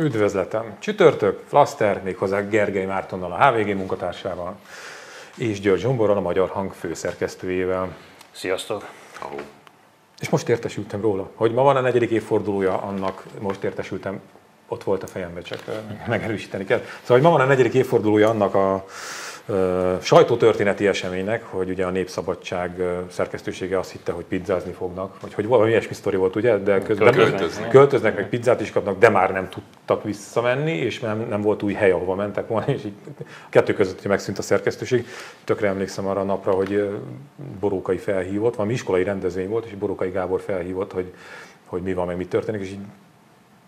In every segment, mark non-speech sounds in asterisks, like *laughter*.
Üdvözletem! Csütörtök, Flaster, méghozzá Gergely Mártonnal, a HVG munkatársával, és György Zsomborral, a Magyar Hang főszerkesztőjével. Sziasztok! Ahó. És most értesültem róla, hogy ma van a negyedik évfordulója annak, most értesültem, ott volt a fejemben, csak megerősíteni kell. Szóval, hogy ma van a negyedik évfordulója annak a sajtótörténeti eseménynek, hogy ugye a Népszabadság szerkesztősége azt hitte, hogy pizzázni fognak, vagy hogy valami ilyesmi sztori volt, ugye? De közben Költöznek. költöznek, meg pizzát is kapnak, de már nem tudtak visszamenni, és nem, nem volt új hely, ahova mentek volna, és így a kettő között megszűnt a szerkesztőség. Tökre emlékszem arra a napra, hogy Borókai felhívott, valami iskolai rendezvény volt, és Borókai Gábor felhívott, hogy, hogy mi van, meg mi történik, és így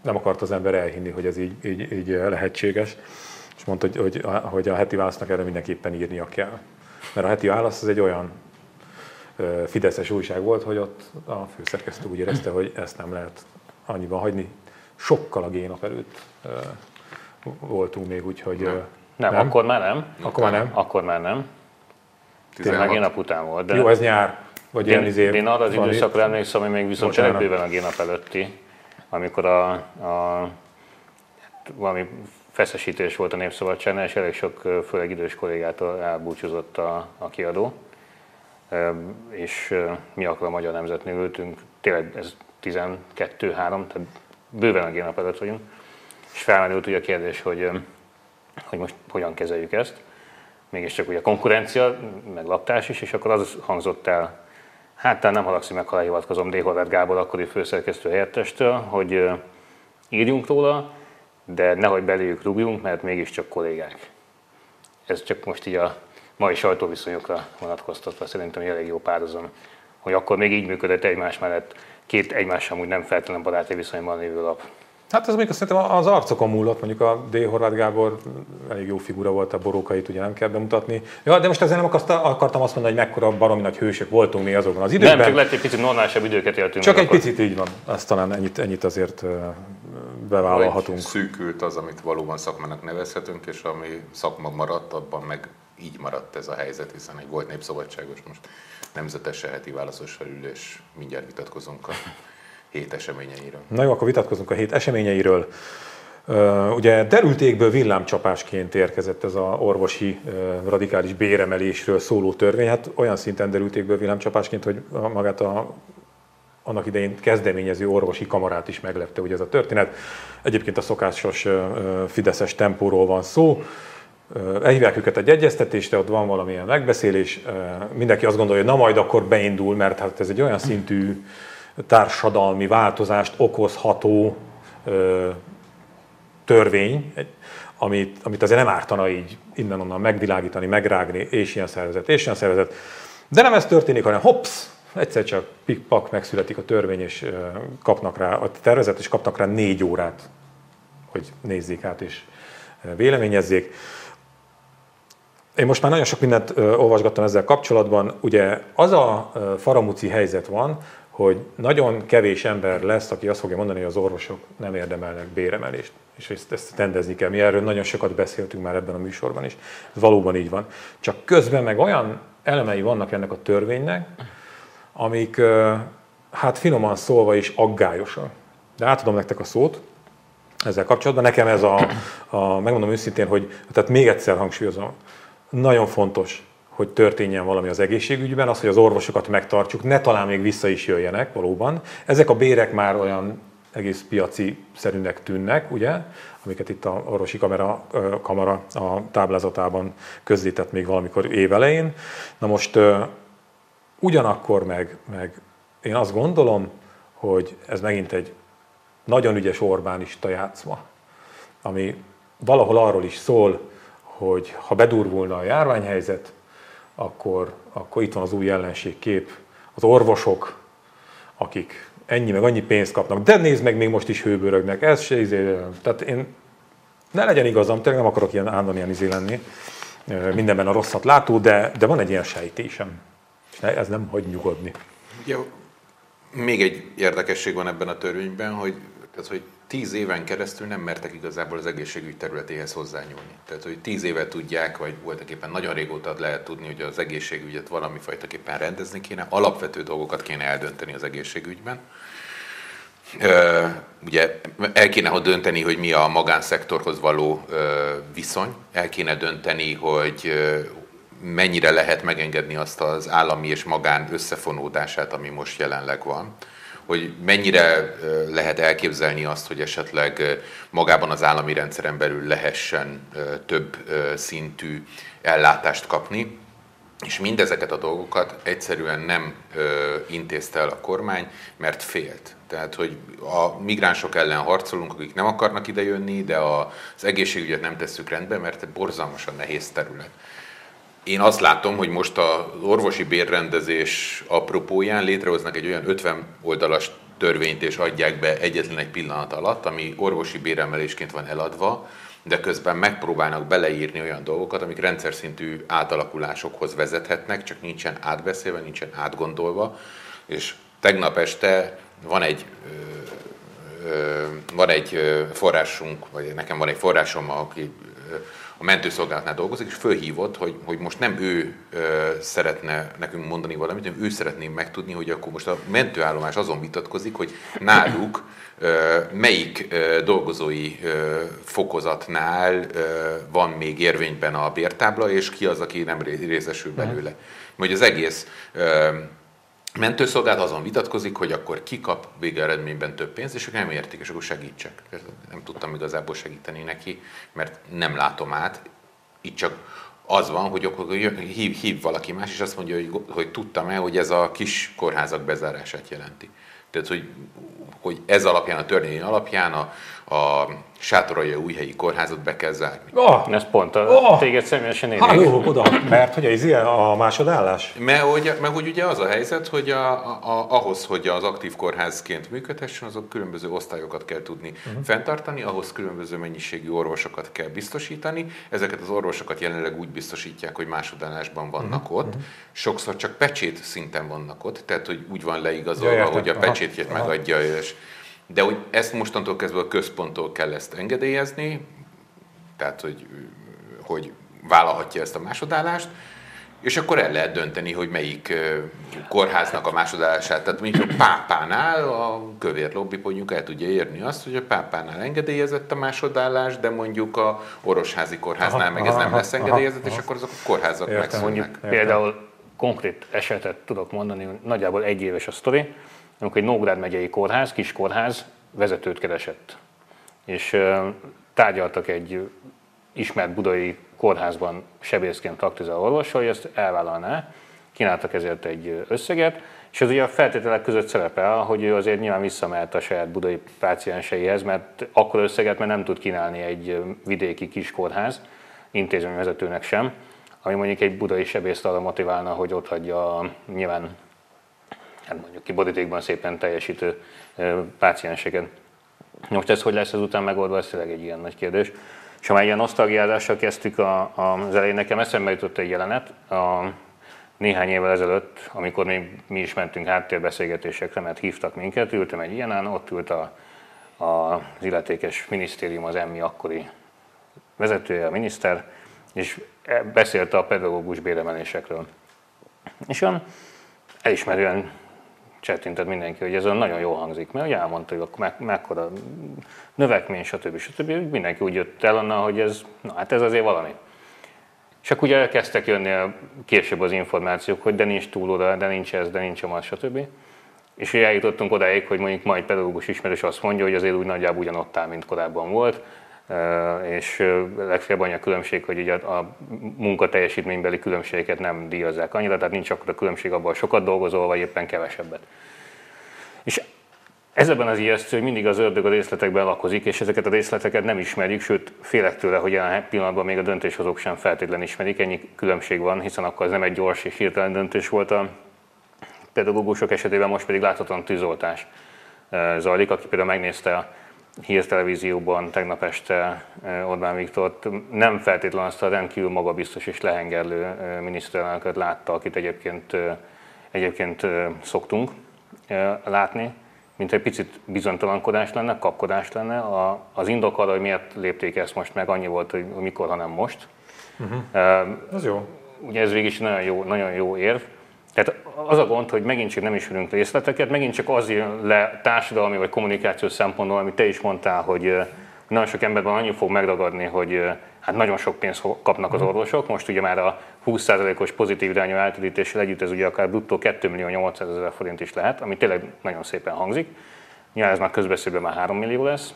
nem akart az ember elhinni, hogy ez így, így, így lehetséges. És mondta, hogy, hogy, hogy a heti válasznak erre mindenképpen írnia kell. Mert a heti válasz az egy olyan ö, fideszes újság volt, hogy ott a főszerkesztő úgy érezte, hogy ezt nem lehet annyiban hagyni. Sokkal a génap előtt ö, voltunk még, úgyhogy... ö, Nem, nem, akkor már nem. Akkor már nem. Akkor már nem. Tényleg 16. én nap után volt. De Jó, ez nyár. Vagy én, izé, én arra az időszakra emlékszem, hogy még viszont cselekvőben a génap előtti, amikor a, a hát valami feszesítés volt a Népszabadságnál, és elég sok, főleg idős kollégától elbúcsúzott a, a kiadó. És mi akkor a Magyar Nemzetnél ültünk, tényleg ez 12-3, tehát bőven a génap előtt vagyunk, és felmerült ugye a kérdés, hogy, hogy most hogyan kezeljük ezt. Mégiscsak ugye konkurencia, meg laptás is, és akkor az hangzott el, hát nem halagszik meg, ha hivatkozom D. Horváth Gábor akkori főszerkesztő helyettestől, hogy írjunk róla, de nehogy beléjük rúgjunk, mert mégiscsak kollégák. Ez csak most így a mai sajtóviszonyokra vonatkoztatva szerintem egy elég jó párhuzam, hogy akkor még így működött egymás mellett két egymással úgy nem feltétlenül baráti viszonyban lévő lap. Hát ez még szerintem az arcokon múlott, mondjuk a D. Horváth Gábor elég jó figura volt, a borókait ugye nem kell bemutatni. Ja, de most ezzel nem akarta- akartam azt mondani, hogy mekkora baromi nagy hősök voltunk mi azokban az időkben. Nem, csak lett egy picit normálisabb időket éltünk. Csak egy akkor. picit így van. Azt talán ennyit, ennyit azért ö, Vagy bevállalhatunk. szűkült az, amit valóban szakmának nevezhetünk, és ami szakma maradt, abban meg így maradt ez a helyzet, hiszen egy volt népszabadságos, most nemzetes heti válaszos felülés, mindjárt vitatkozunk a hét eseményeiről. Na jó, akkor vitatkozunk a hét eseményeiről. Ugye derültékből villámcsapásként érkezett ez a orvosi radikális béremelésről szóló törvény. Hát olyan szinten derültékből villámcsapásként, hogy magát a annak idején kezdeményező orvosi kamarát is meglepte ugye ez a történet. Egyébként a szokásos fideszes tempóról van szó. Elhívják őket egy egyeztetésre, ott van valamilyen megbeszélés, mindenki azt gondolja, hogy na majd akkor beindul, mert hát ez egy olyan szintű társadalmi változást okozható törvény, amit, amit azért nem ártana így innen-onnan megvilágítani, megrágni, és ilyen szervezet, és ilyen szervezet. De nem ez történik, hanem hops, egyszer csak pikpak megszületik a törvény, és kapnak rá, a tervezet, és kapnak rá négy órát, hogy nézzék át és véleményezzék. Én most már nagyon sok mindent olvasgattam ezzel kapcsolatban. Ugye az a ö, faramúci helyzet van, hogy nagyon kevés ember lesz, aki azt fogja mondani, hogy az orvosok nem érdemelnek béremelést. És ezt, ezt rendezni kell. Mi erről nagyon sokat beszéltünk már ebben a műsorban is. Ez valóban így van. Csak közben meg olyan elemei vannak ennek a törvénynek, amik hát finoman szólva is aggályosak. De átadom nektek a szót ezzel kapcsolatban. Nekem ez a, a megmondom őszintén, hogy tehát még egyszer hangsúlyozom, nagyon fontos, hogy történjen valami az egészségügyben, az, hogy az orvosokat megtartsuk, ne talán még vissza is jöjjenek valóban. Ezek a bérek már olyan egész piaci szerűnek tűnnek, ugye, amiket itt a orvosi kamera, ö, kamera a táblázatában közzétett még valamikor évelején. Na most ugyanakkor meg, meg én azt gondolom, hogy ez megint egy nagyon ügyes Orbánista játszma, ami valahol arról is szól, hogy ha bedurvulna a járványhelyzet, akkor, akkor itt van az új ellenségkép, az orvosok, akik ennyi meg annyi pénzt kapnak, de nézd meg, még most is hőbörögnek, ez se izé, tehát én ne legyen igazam, tényleg nem akarok ilyen állandóan ilyen izé lenni, mindenben a rosszat látó, de, de van egy ilyen sejtésem, és ne- ez nem hagy nyugodni. Ugye, még egy érdekesség van ebben a törvényben, hogy, tehát, hogy tíz éven keresztül nem mertek igazából az egészségügy területéhez hozzányúlni. Tehát, hogy tíz éve tudják, vagy voltak éppen nagyon régóta lehet tudni, hogy az egészségügyet valami fajtaképpen rendezni kéne, alapvető dolgokat kéne eldönteni az egészségügyben. ugye el kéne dönteni, hogy mi a magánszektorhoz való viszony, el kéne dönteni, hogy mennyire lehet megengedni azt az állami és magán összefonódását, ami most jelenleg van hogy mennyire lehet elképzelni azt, hogy esetleg magában az állami rendszeren belül lehessen több szintű ellátást kapni, és mindezeket a dolgokat egyszerűen nem intézte el a kormány, mert félt. Tehát, hogy a migránsok ellen harcolunk, akik nem akarnak idejönni, de az egészségügyet nem tesszük rendbe, mert borzalmasan nehéz terület. Én azt látom, hogy most az orvosi bérrendezés apropóján létrehoznak egy olyan 50 oldalas törvényt, és adják be egyetlen egy pillanat alatt, ami orvosi béremelésként van eladva, de közben megpróbálnak beleírni olyan dolgokat, amik rendszer szintű átalakulásokhoz vezethetnek, csak nincsen átbeszélve, nincsen átgondolva, és tegnap este van egy van egy forrásunk, vagy nekem van egy forrásom, aki a mentőszolgálatnál dolgozik, és fölhívott, hogy, hogy most nem ő ö, szeretne nekünk mondani valamit, hanem ő szeretné megtudni, hogy akkor most a mentőállomás azon vitatkozik, hogy náluk ö, melyik ö, dolgozói ö, fokozatnál ö, van még érvényben a bértábla, és ki az, aki nem részesül belőle. Hogy az egész ö, mentőszolgálat azon vitatkozik, hogy akkor ki kap végeredményben több pénzt, és ők nem értik, és akkor segítsek. Nem tudtam igazából segíteni neki, mert nem látom át. Itt csak az van, hogy akkor hív, hív valaki más, és azt mondja, hogy, hogy tudtam-e, hogy ez a kis kórházak bezárását jelenti. Tehát, hogy, hogy ez alapján, a törvény alapján a, a sátorolja újhelyi kórházat be kell zárni. Oh, ez pont a oh, téged személyesen érni. Halló, oda, mert hogy ez ilyen a másodállás? Mert hogy, mert hogy ugye az a helyzet, hogy a, a, ahhoz, hogy az aktív kórházként működhessen, azok különböző osztályokat kell tudni uh-huh. fenntartani, ahhoz különböző mennyiségű orvosokat kell biztosítani. Ezeket az orvosokat jelenleg úgy biztosítják, hogy másodállásban vannak uh-huh. ott. Uh-huh. Sokszor csak pecsét szinten vannak ott, tehát hogy úgy van leigazolva, ja, hogy a pecsétjét megadja, és de hogy ezt mostantól kezdve a központtól kell ezt engedélyezni, tehát hogy, hogy vállalhatja ezt a másodállást, és akkor el lehet dönteni, hogy melyik kórháznak a másodállását. Tehát mondjuk a pápánál a kövér lobby mondjuk el tudja érni azt, hogy a pápánál engedélyezett a másodállás, de mondjuk a orosházi kórháznál aha, meg ez aha, nem lesz engedélyezett, aha, és akkor azok a kórházak megszűnnek. Például konkrét esetet tudok mondani, nagyjából egy éves a sztori, amikor egy Nógrád megyei kórház, kis kórház vezetőt keresett. És tárgyaltak egy ismert budai kórházban sebészként praktizáló orvossal, hogy ezt elvállalná, kínáltak ezért egy összeget, és ez ugye a feltételek között szerepel, hogy ő azért nyilván visszamehet a saját budai pácienseihez, mert akkor összeget mert nem tud kínálni egy vidéki kis kórház, intézményvezetőnek sem, ami mondjuk egy budai sebészt arra motiválna, hogy ott hagyja nyilván hát mondjuk ki borítékban szépen teljesítő pácienseket. Most ez hogy lesz ezután megoldva, ez tényleg egy ilyen nagy kérdés. És ha már ilyen nosztalgiázással kezdtük a, a, az elején, nekem eszembe jutott egy jelenet, a, néhány évvel ezelőtt, amikor még mi is mentünk háttérbeszélgetésekre, mert hívtak minket, ültem egy ilyenen, ott ült a, a, az illetékes minisztérium, az emmi akkori vezetője, a miniszter, és e, beszélte a pedagógus béremelésekről. És olyan elismerően csettintett mindenki, hogy ez nagyon jól hangzik, mert elmondta, hogy akkor me- mekkora növekmény, stb. stb. Mindenki úgy jött el annál, hogy ez, na hát ez azért valami. Akkor ugye elkezdtek jönni a, később az információk, hogy de nincs túl oda, de nincs ez, de nincs a stb. És eljutottunk odáig, hogy mondjuk majd pedagógus ismerős azt mondja, hogy azért úgy nagyjából ugyanott áll, mint korábban volt, és legfeljebb annyi a különbség, hogy ugye a munkateljesítménybeli különbségeket nem díjazzák annyira, tehát nincs akkor a különbség abban, sokat dolgozol, vagy éppen kevesebbet. És ez ebben az ijesztő, hogy mindig az ördög a részletekben lakozik, és ezeket a részleteket nem ismerjük, sőt, félek tőle, hogy jelen pillanatban még a döntéshozók sem feltétlenül ismerik, ennyi különbség van, hiszen akkor ez nem egy gyors és hirtelen döntés volt a pedagógusok esetében, most pedig láthatóan tűzoltás zajlik, aki például megnézte a hírtelevízióban tegnap este eh, Orbán Viktor nem feltétlenül azt a rendkívül magabiztos és lehengerlő eh, miniszterelnököt látta, akit egyébként, eh, egyébként szoktunk látni, mint egy picit bizonytalankodás lenne, kapkodás lenne. A, az indok arra, hogy miért lépték ezt most meg, annyi volt, hogy mikor, hanem most. Uh-huh. Ez jó. Ugye ez végig is nagyon jó, nagyon jó érv, Tehát az a gond, hogy megint csak nem ismerünk részleteket, megint csak az jön le társadalmi vagy kommunikációs szempontból, amit te is mondtál, hogy nagyon sok emberben annyi fog megragadni, hogy hát nagyon sok pénzt kapnak az orvosok. Most ugye már a 20%-os pozitív irányú eltudítéssel együtt ez ugye akár bruttó 2 millió 800 ezer forint is lehet, ami tényleg nagyon szépen hangzik. Nyilván ez már közbeszélve már 3 millió lesz,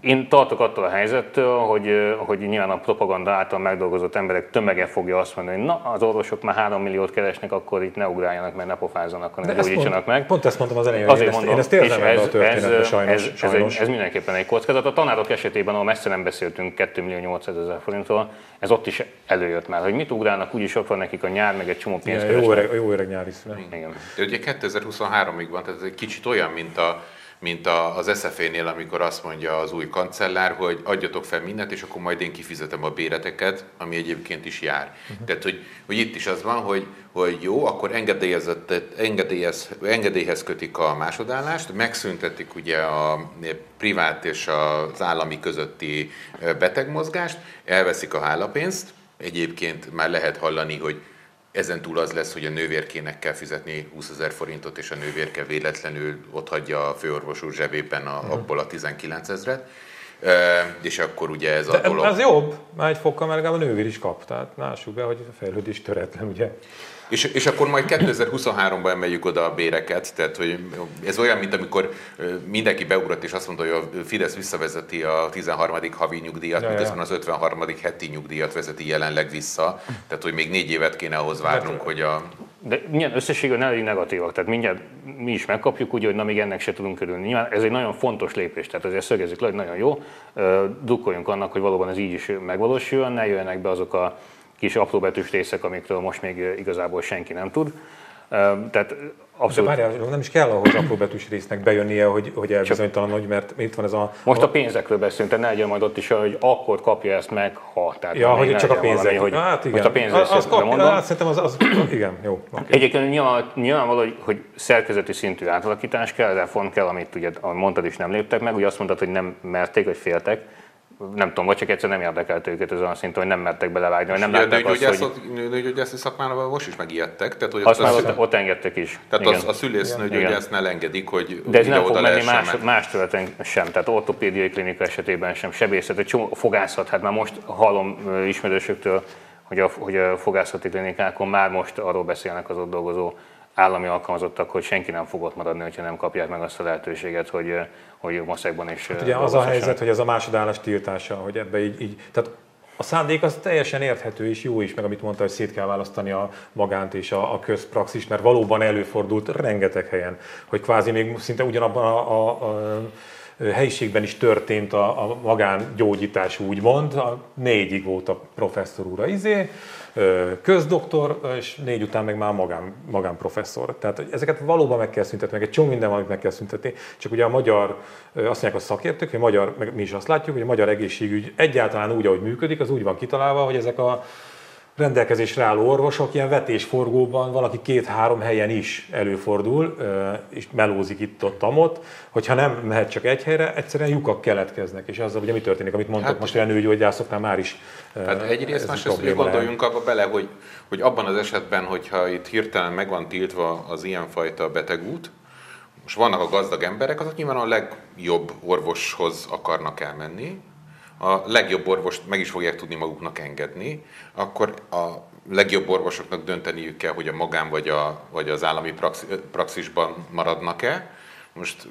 én tartok attól a helyzettől, hogy, hogy nyilván a propaganda által megdolgozott emberek tömege fogja azt mondani, hogy na, az orvosok már három milliót keresnek, akkor itt ne ugráljanak, mert ne pofázzanak, hanem gyógyítsanak meg. Pont ezt mondtam az elején, hogy Azért én, mondom, én ezt érzem ez, a történetben, sajnos. Ez, sajnos. Ez, ez, mindenképpen egy kockázat. A tanárok esetében, ahol messze nem beszéltünk 2 millió 800 ezer forintról, ez ott is előjött már, hogy mit ugrálnak, úgyis ott van nekik a nyár, meg egy csomó pénz. Ja, jó, öreg, jó öreg nyári Igen. De ugye 2023-ig van, tehát ez egy kicsit olyan, mint a mint az SZF-nél, amikor azt mondja az új kancellár, hogy adjatok fel mindent, és akkor majd én kifizetem a béreteket, ami egyébként is jár. Uh-huh. Tehát, hogy, hogy itt is az van, hogy, hogy jó, akkor engedélyez, engedélyhez kötik a másodállást, megszüntetik ugye a privát és az állami közötti betegmozgást, elveszik a hálapénzt, Egyébként már lehet hallani, hogy ezen túl az lesz, hogy a nővérkének kell fizetni 20 ezer forintot, és a nővérke véletlenül ott hagyja a főorvos úr zsebében a, uh-huh. abból a 19 ezret. E, és akkor ugye ez a De dolog... Ez jobb, már egy fokkal, mert legalább a nővér is kap. Tehát lássuk be, hogy a fejlődés töretlen, ugye. És, és akkor majd 2023-ban emeljük oda a béreket, tehát hogy ez olyan, mint amikor mindenki beugrott és azt mondta, hogy a Fidesz visszavezeti a 13. havi nyugdíjat, ja, miközben ja. az 53. heti nyugdíjat vezeti jelenleg vissza, tehát hogy még négy évet kéne ahhoz várnunk, hogy a... De milyen összességben elég negatívak, tehát mindjárt mi is megkapjuk, úgy, hogy na még ennek se tudunk körülni. Nyilván ez egy nagyon fontos lépés, tehát ezért szögezzük le, hogy nagyon jó, dukkoljunk annak, hogy valóban ez így is megvalósuljon, ne jöjjenek be azok a kis apróbetűs részek, amikről most még igazából senki nem tud. Tehát abszolút... De várjál, nem is kell ahhoz apróbetűs résznek bejönnie, hogy, hogy elbizonytalanodj, mert itt van ez a... Most a, pénzekről beszélünk, tehát ne legyen majd ott is, hogy akkor kapja ezt meg, ha. Tehát ja, hogy csak a pénzek. Valami, hogy hát igen. Most a pénzek az, kap, mondom. Hát, szerintem az, az, igen, jó. Okay. Egyébként nyilván, nyilvánvaló, hogy, hogy szerkezeti szintű átalakítás kell, reform kell, amit ugye mondtad is nem léptek meg, ugye azt mondtad, hogy nem merték, vagy féltek nem tudom, vagy csak egyszer nem érdekelt őket ez olyan szinten, hogy nem mertek belevágni, vagy nem látták azt, hogy... Nőgyógyászi szakmában most is megijedtek. Tehát, hogy azt, azt már ott, ott engedtek is. Tehát igen. az, a szülésznőgyógyászt engedik, hogy De ez nem fog menni más, más területen sem, tehát ortopédiai klinika esetében sem, sebészet, egy csomó fogászat, hát már most hallom ismerősöktől, hogy a, hogy a fogászati klinikákon már most arról beszélnek az ott dolgozó állami alkalmazottak, hogy senki nem fog ott maradni, hogyha nem kapják meg azt a lehetőséget, hogy, hogy maszekban is hát ugye az a helyzet, hogy ez a másodállás tiltása, hogy ebbe így, így tehát a szándék az teljesen érthető és jó is, meg amit mondta, hogy szét kell választani a magánt és a, a közpraxis, mert valóban előfordult rengeteg helyen, hogy kvázi még szinte ugyanabban a, a, a helyiségben is történt a, a magángyógyítás, úgymond. A négyig volt a professzor úr izé, közdoktor, és négy után meg már magán, magánprofesszor. Tehát ezeket valóban meg kell szüntetni, meg egy csomó minden valamit meg kell szüntetni. Csak ugye a magyar, azt mondják a szakértők, hogy magyar, meg mi is azt látjuk, hogy a magyar egészségügy egyáltalán úgy, ahogy működik, az úgy van kitalálva, hogy ezek a rendelkezésre álló orvosok ilyen vetésforgóban valaki két-három helyen is előfordul, és melózik itt-ott, ott, hogyha nem mehet csak egy helyre, egyszerűen lyukak keletkeznek, és azzal ugye mi történik, amit mondtak hát, most olyan nőgyógyászoknál már is. Hát egyrészt, másrészt, hogy gondoljunk abba bele, hogy, hogy abban az esetben, hogyha itt hirtelen meg van tiltva az ilyenfajta betegút, most vannak a gazdag emberek, azok nyilván a legjobb orvoshoz akarnak elmenni, a legjobb orvost meg is fogják tudni maguknak engedni, akkor a legjobb orvosoknak dönteniük kell, hogy a magán vagy, a, vagy az állami praxisban maradnak-e. Most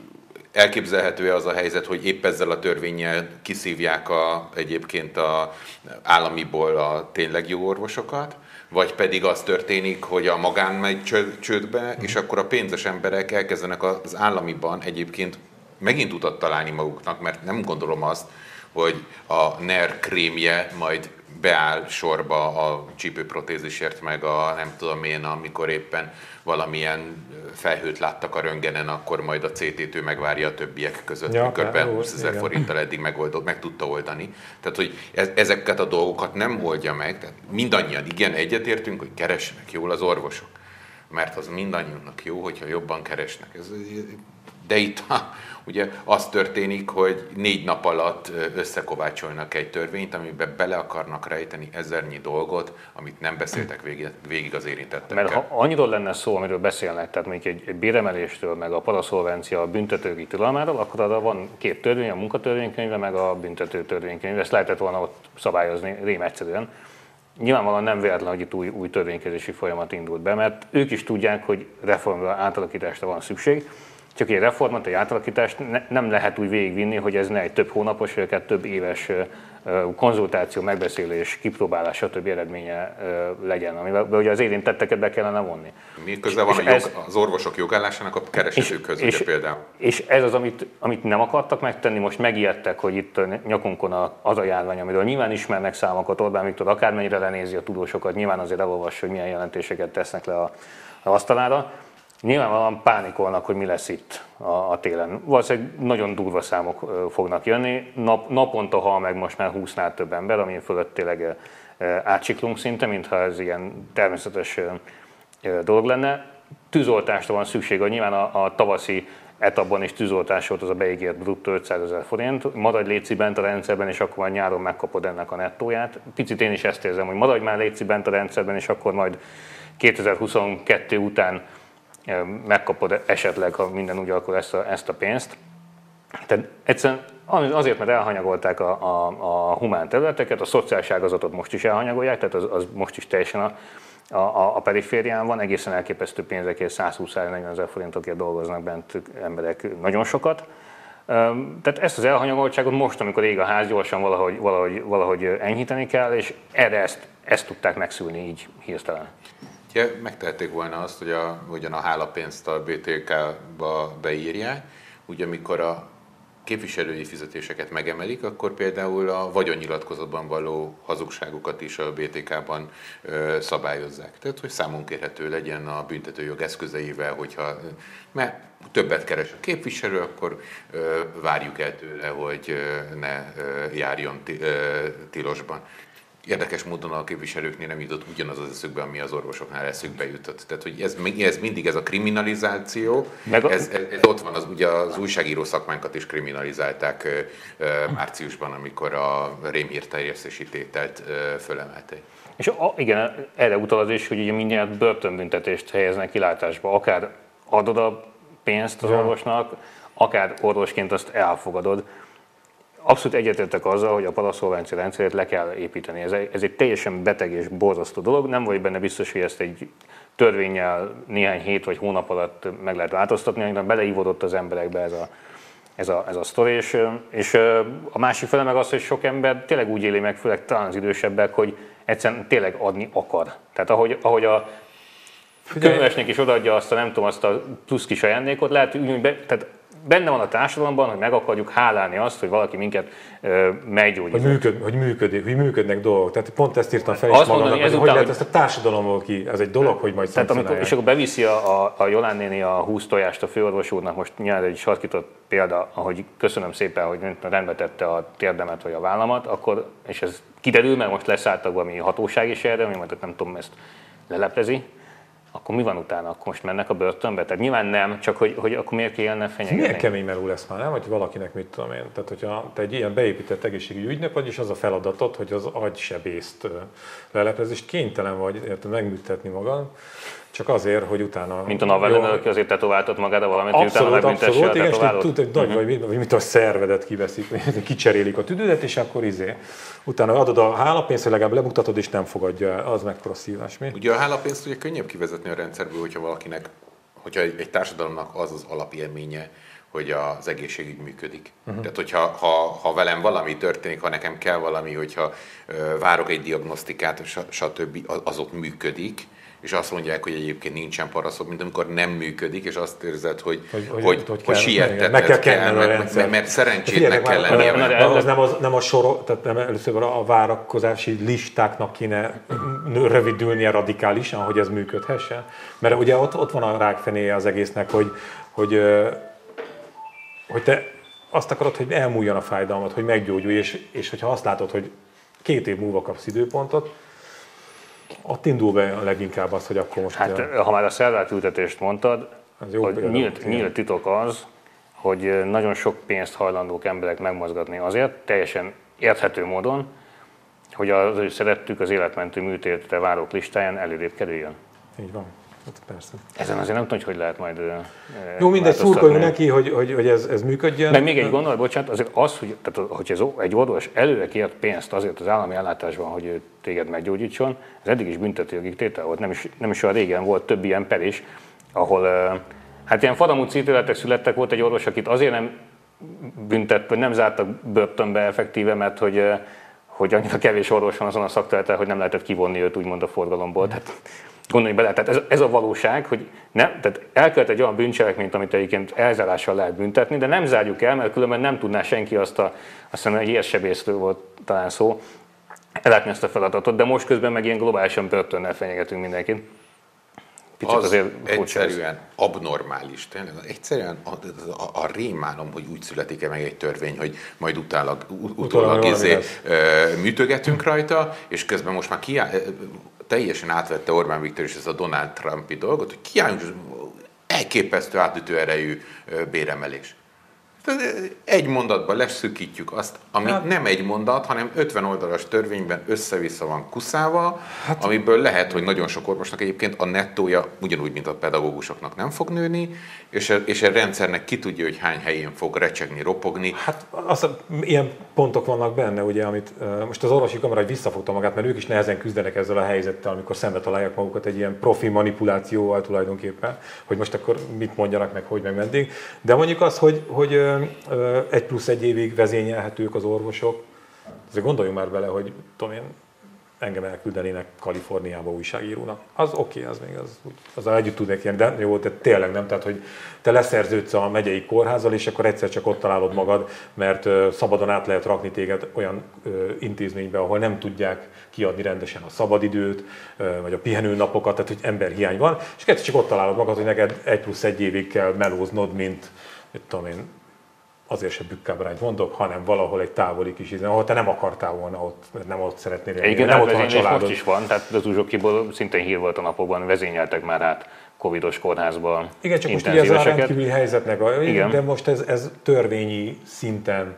elképzelhető-e az a helyzet, hogy épp ezzel a törvényel kiszívják a, egyébként a államiból a tényleg jó orvosokat, vagy pedig az történik, hogy a magán megy csődbe, és akkor a pénzes emberek elkezdenek az államiban egyébként megint utat találni maguknak, mert nem gondolom azt, hogy a NER krémje majd beáll sorba a csípőprotézisért, meg a nem tudom én, amikor éppen valamilyen felhőt láttak a röngenen, akkor majd a CT-tő megvárja a többiek között, ja, mikor 20 ezer forinttal eddig megoldott, meg tudta oldani. Tehát, hogy ezeket a dolgokat nem oldja meg, tehát mindannyian igen, egyetértünk, hogy keresnek jól az orvosok. Mert az mindannyiunknak jó, hogyha jobban keresnek. Ez De itt ugye az történik, hogy négy nap alatt összekovácsolnak egy törvényt, amiben bele akarnak rejteni ezernyi dolgot, amit nem beszéltek végig, végig az érintettekkel. Mert ha annyiról lenne szó, amiről beszélnek, tehát mondjuk egy, egy béremelésről, meg a paraszolvencia a büntetőgi tilalmáról, akkor arra van két törvény, a munkatörvénykönyve, meg a büntető törvénykönyve. Ezt lehetett volna ott szabályozni rém egyszerűen. Nyilvánvalóan nem véletlen, hogy itt új, új törvénykezési folyamat indult be, mert ők is tudják, hogy reformra, átalakításra van szükség, csak egy reformot, egy átalakítást ne, nem lehet úgy végigvinni, hogy ez ne egy több hónapos, vagy több éves konzultáció, megbeszélés, kipróbálás, stb. eredménye legyen, amivel ugye az érintetteket be kellene vonni. Mi köze van a jog, ez, az orvosok jogállásának a keresetőkhöz, és, például? És ez az, amit, amit nem akartak megtenni, most megijedtek, hogy itt nyakunkon az a járvány, amiről nyilván ismernek számokat, Orbán Viktor akármennyire lenézi a tudósokat, nyilván azért elolvassa, hogy milyen jelentéseket tesznek le a, a asztalára Nyilvánvalóan pánikolnak, hogy mi lesz itt a, a télen. Valószínűleg nagyon durva számok fognak jönni. Nap, naponta hal meg most már 20-nál több ember, ami fölött tényleg átsiklunk szinte, mintha ez ilyen természetes dolog lenne. Tűzoltásra van szükség, hogy nyilván a, a tavaszi etapban is tűzoltás volt az a beígért bruttó 500 ezer forint, maradj létszi bent a rendszerben, és akkor majd nyáron megkapod ennek a nettóját. Picit én is ezt érzem, hogy maradj már létszi bent a rendszerben, és akkor majd 2022 után megkapod esetleg, ha minden úgy alakul ezt a, ezt a pénzt. Tehát egyszerűen azért, mert elhanyagolták a, a, a humán területeket, a szociális ágazatot most is elhanyagolják, tehát az, az most is teljesen a, a, a periférián van, egészen elképesztő pénzekért, 120-140 ezer forintokért dolgoznak bent emberek nagyon sokat. Tehát ezt az elhanyagoltságot most, amikor ég a ház, gyorsan valahogy, valahogy, valahogy enyhíteni kell, és erre ezt, ezt tudták megszülni így hirtelen. Ugye megtehették volna azt, hogy a, ugyan a hálapénzt a BTK-ba beírják, ugye amikor a képviselői fizetéseket megemelik, akkor például a vagyonnyilatkozatban való hazugságokat is a BTK-ban ö, szabályozzák. Tehát, hogy számon kérhető legyen a büntetőjog eszközeivel, hogyha mert többet keres a képviselő, akkor ö, várjuk el tőle, hogy ö, ne ö, járjon ti, ö, tilosban érdekes módon a képviselőknél nem jutott ugyanaz az eszükbe, ami az orvosoknál eszükbe jutott. Tehát, hogy ez, ez mindig ez a kriminalizáció, Meg a... ez, ez, ez, ott van, az, ugye az újságíró szakmánkat is kriminalizálták uh, márciusban, amikor a rémhírterjesztési tételt fölemelték. És a, igen, erre utal az is, hogy ugye mindjárt börtönbüntetést helyeznek kilátásba, akár adod a pénzt az orvosnak, akár orvosként azt elfogadod. Abszolút egyetértek azzal, hogy a paraszolvencia rendszerét le kell építeni. Ez egy, ez egy teljesen beteg és borzasztó dolog. Nem vagy benne biztos, hogy ezt egy törvényel néhány hét vagy hónap alatt meg lehet változtatni, hanem beleívódott az emberekbe ez a, ez a, ez a sztori. És, és a másik fele meg az, hogy sok ember tényleg úgy éli meg, főleg talán az idősebbek, hogy egyszerűen tényleg adni akar. Tehát ahogy, ahogy a könyvesnek is odaadja azt a, nem tudom, azt a plusz kis ajándékot, lehet úgy, be, tehát benne van a társadalomban, hogy meg akarjuk hálálni azt, hogy valaki minket meggyógyít. Hogy, működ, hogy, működik, hogy működnek dolgok. Tehát pont ezt írtam fel is magamnak, hogy, hogy lehet ezt a társadalomból ki, ez egy dolog, hogy majd Tehát amikor, És akkor beviszi a, a, a Jolán néni a 20 tojást a főorvos úrnak, most nyilván egy sarkított példa, ahogy köszönöm szépen, hogy rendbe tette a térdemet vagy a vállamat, akkor, és ez kiderül, mert most leszálltak valami hatóság is erre, ami majd nem tudom, ezt leleplezi, akkor mi van utána? Akkor most mennek a börtönbe? Tehát nyilván nem, csak hogy, hogy akkor miért kellene fenyegetni? Milyen kemény melú lesz már, nem? Hogy valakinek mit tudom én. Tehát, hogyha te egy ilyen beépített egészségügyi ügynök vagy, és az a feladatod, hogy az agysebészt leleplezést kénytelen vagy érted, megműtetni magad, csak azért, hogy utána... Mint a Navalny, aki azért tetováltott magára valamit, abszolút, utána abszolút, igen, és tud, egy nagy, uh-huh. vagy, vagy mit a szervedet kiveszik, *laughs* kicserélik a tüdődet, és akkor izé. Utána adod a hálapénzt, hogy legalább lebuktatod, és nem fogadja az mekkora szívás. Mi? Ugye a hálapénzt ugye könnyebb kivezetni a rendszerből, hogyha valakinek, hogyha egy, egy társadalomnak az az alapélménye, hogy az egészségügy működik. Uh-huh. Tehát, hogyha ha, ha velem valami történik, ha nekem kell valami, hogyha ö, várok egy diagnosztikát, stb., az ott működik, és azt mondják, hogy egyébként nincsen paraszok, mint amikor nem működik, és azt érzed, hogy, hogy, hogy, hogy, hogy, hogy sietteted meg kell, kell mert, mert, mert szerencsétnek kell lennie. Az nem, az, nem a sor, tehát nem először a várakozási listáknak kéne rövidülnie radikálisan, hogy ez működhessen. Mert ugye ott, ott van a rákfenéje az egésznek, hogy, hogy, hogy te azt akarod, hogy elmúljon a fájdalmat, hogy meggyógyulj, és, és hogyha azt látod, hogy két év múlva kapsz időpontot, ott indul be a leginkább az, hogy akkor most... Hát, a... ha már a szervátültetést mondtad, az jó hogy nyílt, nyílt titok az, hogy nagyon sok pénzt hajlandók emberek megmozgatni azért, teljesen érthető módon, hogy az ő szerettük az életmentő műtétre várók listáján előrébb kerüljön. Így van. Hát persze. Ezen azért nem tudom, hogy lehet majd Jó, mindegy, szurkoljunk neki, hogy, hogy, hogy ez, ez működjön. Meg még egy gondolat, bocsánat, azért az, hogy, tehát, hogy ez egy orvos előre kért pénzt azért az állami ellátásban, hogy ő téged meggyógyítson, ez eddig is büntetőjogi tétel volt, nem is, nem is olyan régen volt több ilyen per is, ahol hát ilyen faramúci ítéletek születtek, volt egy orvos, akit azért nem büntett, vagy nem zártak börtönbe effektíve, mert hogy hogy annyira kevés orvos van azon a szakterületen, hogy nem lehetett kivonni őt úgymond a forgalomból. Tehát gondolj bele, tehát ez, ez a valóság, hogy nem, tehát elkövet egy olyan bűncselekményt, amit egyébként elzárással lehet büntetni, de nem zárjuk el, mert különben nem tudná senki azt a, azt hiszem, egy sebészről volt talán szó, ellátni ezt a feladatot, de most közben meg ilyen globálisan börtönnel fenyegetünk mindenkit. Picit az azért egyszerűen ez. abnormális, tényleg. Egyszerűen a, a, a rémálom, hogy úgy születik-e meg egy törvény, hogy majd utálag, utólag izé, műtögetünk rajta, és közben most már kiáll, teljesen átvette Orbán Viktor is ez a Donald Trumpi dolgot, hogy kiállunk, elképesztő átütő erejű béremelés. Egy mondatban leszűkítjük azt, ami hát, nem egy mondat, hanem 50 oldalas törvényben össze-vissza van kuszával, hát, amiből lehet, hogy nagyon sok orvosnak egyébként a nettója ugyanúgy, mint a pedagógusoknak nem fog nőni, és a, és a rendszernek ki tudja, hogy hány helyén fog recsegni, ropogni. Hát azt, ilyen pontok vannak benne, ugye, amit most az orvosi kamara visszafogta magát, mert ők is nehezen küzdenek ezzel a helyzettel, amikor szembe találják magukat egy ilyen profi manipulációval tulajdonképpen, hogy most akkor mit mondjanak meg, hogy meg meddig. De mondjuk az, hogy, hogy egy plusz egy évig vezényelhetők az orvosok, azért gondoljunk már bele, hogy tudom én, engem elküldenének Kaliforniába újságírónak. Az oké, okay, az még az, az együtt tudnék ilyen, de jó, de tényleg nem, tehát hogy te leszerződsz a megyei kórházzal, és akkor egyszer csak ott találod magad, mert szabadon át lehet rakni téged olyan intézménybe, ahol nem tudják kiadni rendesen a szabadidőt, vagy a pihenőnapokat, tehát hogy emberhiány van, és egyszer csak ott találod magad, hogy neked egy plusz egy évig kell melóznod, mint, mit tudom én, azért se bükkábrányt mondok, hanem valahol egy távoli kis ízen, ahol te nem akartál volna ott, nem ott szeretnél élni. Igen, nem ott van a családod. most is van, tehát az uzsokiból szintén hír volt a napokban, vezényeltek már át covidos kórházba Igen, csak most ugye ez a rendkívüli helyzetnek, a, Igen. de most ez, ez törvényi szinten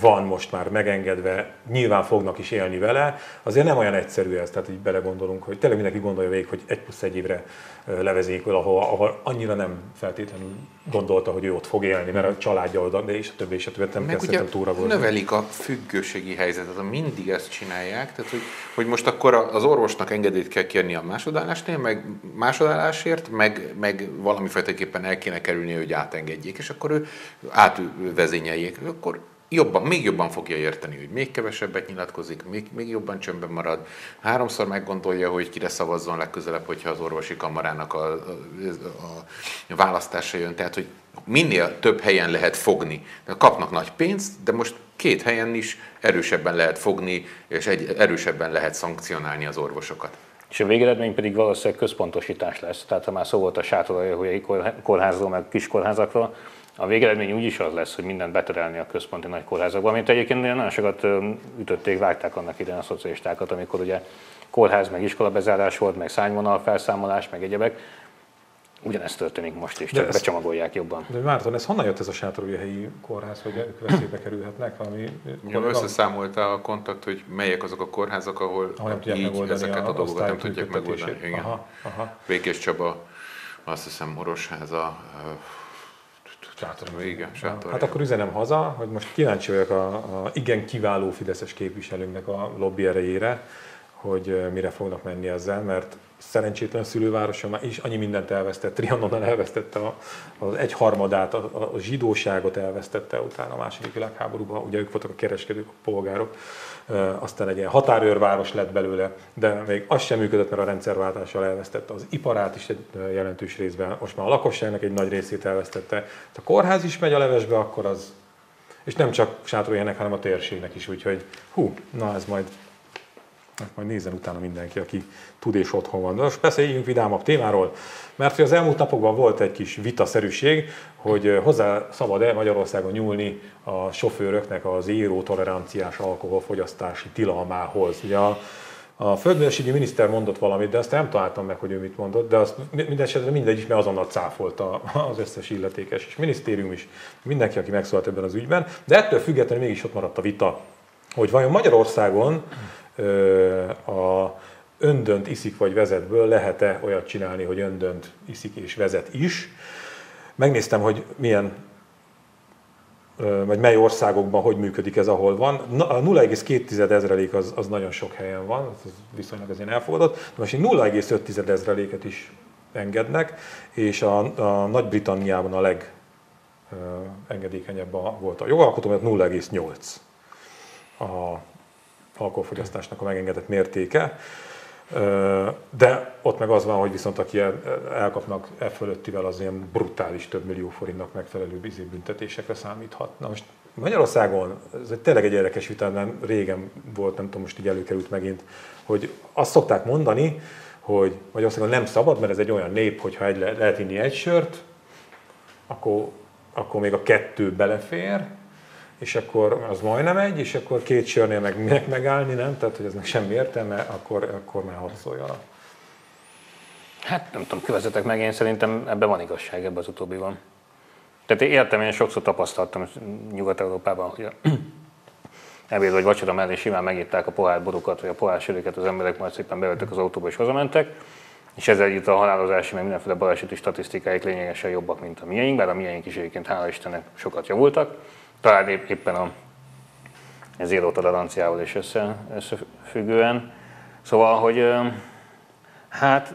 van most már megengedve, nyilván fognak is élni vele, azért nem olyan egyszerű ez, tehát így belegondolunk, hogy tényleg mindenki gondolja végig, hogy egy plusz egy évre levezékül, ahol, ahol annyira nem feltétlenül gondolta, hogy ő ott fog élni, mert a családja oda, de és a többi, és a többi, nem Meg ugye növelik a függőségi helyzetet, mindig ezt csinálják, tehát hogy, hogy most akkor az orvosnak engedélyt kell kérni a másodállásnél, meg másodállásért, meg, meg valamifajtaképpen el kéne kerülni, hogy átengedjék, és akkor ő átvezényeljék, akkor jobban, még jobban fogja érteni, hogy még kevesebbet nyilatkozik, még, még jobban csömbben marad. Háromszor meggondolja, hogy kire szavazzon legközelebb, hogyha az orvosi kamarának a, a, a választása jön. Tehát, hogy minél több helyen lehet fogni. Kapnak nagy pénzt, de most két helyen is erősebben lehet fogni, és egy, erősebben lehet szankcionálni az orvosokat. És a végeredmény pedig valószínűleg központosítás lesz. Tehát ha már szó volt a sátorajahói kórházról, meg kiskórházakról, a végeredmény úgy is az lesz, hogy mindent beterelni a központi nagy kórházakba, mint egyébként nagyon sokat ütötték, vágták annak idején a szocialistákat, amikor ugye kórház, meg iskola bezárás volt, meg szányvonal felszámolás, meg egyebek. Ugyanezt történik most is, csak ez, becsomagolják jobban. De Márton, ez honnan jött ez a helyi kórház, hogy ők veszélybe kerülhetnek? Ami, ja, összeszámolta a kontakt, hogy melyek azok a kórházak, ahol, ahol nem így ezeket a, a dolgokat nem tudják megoldani. Igen. Aha, aha. Békés Csaba, azt hiszem Orosháza, Sátor. Igen, sátor. Hát akkor üzenem haza, hogy most kíváncsi vagyok a, a igen kiváló Fideszes képviselőnknek a lobby erejére, hogy mire fognak menni ezzel, mert szerencsétlen szülővárosa már is annyi mindent elvesztett, Trianonon elvesztette a, az egyharmadát, a, a zsidóságot elvesztette utána a második világháborúban, ugye ők voltak a kereskedők, a polgárok, aztán egy ilyen határőrváros lett belőle, de még az sem működött, mert a rendszerváltással elvesztette az iparát is egy jelentős részben, most már a lakosságnak egy nagy részét elvesztette. Ha a kórház is megy a levesbe, akkor az, és nem csak sátorjának, hanem a térségnek is, úgyhogy hú, na ez majd Hát majd nézzen utána mindenki, aki tud és otthon van. De most beszéljünk vidámabb témáról, mert az elmúlt napokban volt egy kis vitaszerűség, hogy hozzá szabad-e Magyarországon nyúlni a sofőröknek az író toleranciás alkoholfogyasztási tilalmához. Ugye a A földművelésügyi miniszter mondott valamit, de azt nem találtam meg, hogy ő mit mondott, de azt mindesetre mindegy is, mert azonnal cáfolta az összes illetékes és minisztérium is, mindenki, aki megszólalt ebben az ügyben. De ettől függetlenül mégis ott maradt a vita, hogy vajon Magyarországon a öndönt iszik vagy vezetből lehet-e olyat csinálni, hogy öndönt iszik és vezet is. Megnéztem, hogy milyen vagy mely országokban hogy működik ez, ahol van. A 0,2 ezrelék az, az nagyon sok helyen van, ez viszonylag az én elfogadott, de most 0,5 ezreléket is engednek, és a, a Nagy-Britanniában a legengedékenyebb a, volt a jogalkotó, mert 0,8 a alkoholfogyasztásnak a megengedett mértéke. De ott meg az van, hogy viszont aki elkapnak e fölöttivel, az ilyen brutális több millió forintnak megfelelő büntetésekre számíthat. Na most Magyarországon, ez egy tényleg egy érdekes vita, nem régen volt, nem tudom, most így előkerült megint, hogy azt szokták mondani, hogy Magyarországon nem szabad, mert ez egy olyan nép, hogyha egy, lehet inni egy sört, akkor, akkor még a kettő belefér, és akkor az majdnem egy, és akkor két sörnél meg, meg megállni, nem? Tehát, hogy eznek semmi értelme, akkor, akkor már hadd szóljanak. Hát nem tudom, kövezetek meg, én szerintem ebben van igazság, ebben az utóbbiban. Tehát én értem, én sokszor tapasztaltam Nyugat-Európában, hogy *clears throat* ebéd vagy vacsora mellé simán megitták a pohár borukat, vagy a pohár söröket az emberek, majd szépen beöltek az autóba és hazamentek, és ezzel együtt a halálozási, meg mindenféle baleseti statisztikáik lényegesen jobbak, mint a miénk, bár a miénk is egyébként, hála Istennek, sokat javultak talán éppen a zéró toleranciával is össze, összefüggően. Szóval, hogy hát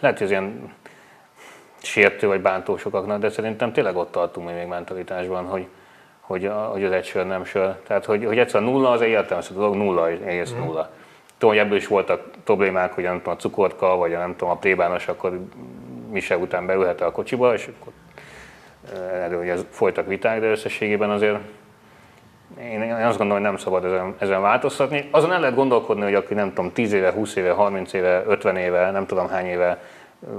lehet, hogy ez ilyen sértő vagy bántó sokaknak, de szerintem tényleg ott tartunk még mentalitásban, hogy, hogy, hogy az egy sör nem sör. Tehát, hogy, hogy egyszer nulla az egy értelmezhető dolog, nulla, egész mm. nulla. Tudom, hogy ebből is voltak problémák, hogy nem tudom, a cukorka, vagy a, nem tudom, a plébános, akkor mise után beülhet a kocsiba, és akkor erről ugye folytak viták, de összességében azért én, én azt gondolom, hogy nem szabad ezen, ezen változtatni. Azon el lehet gondolkodni, hogy aki nem tudom, 10 éve, 20 éve, 30 éve, 50 éve, nem tudom hány éve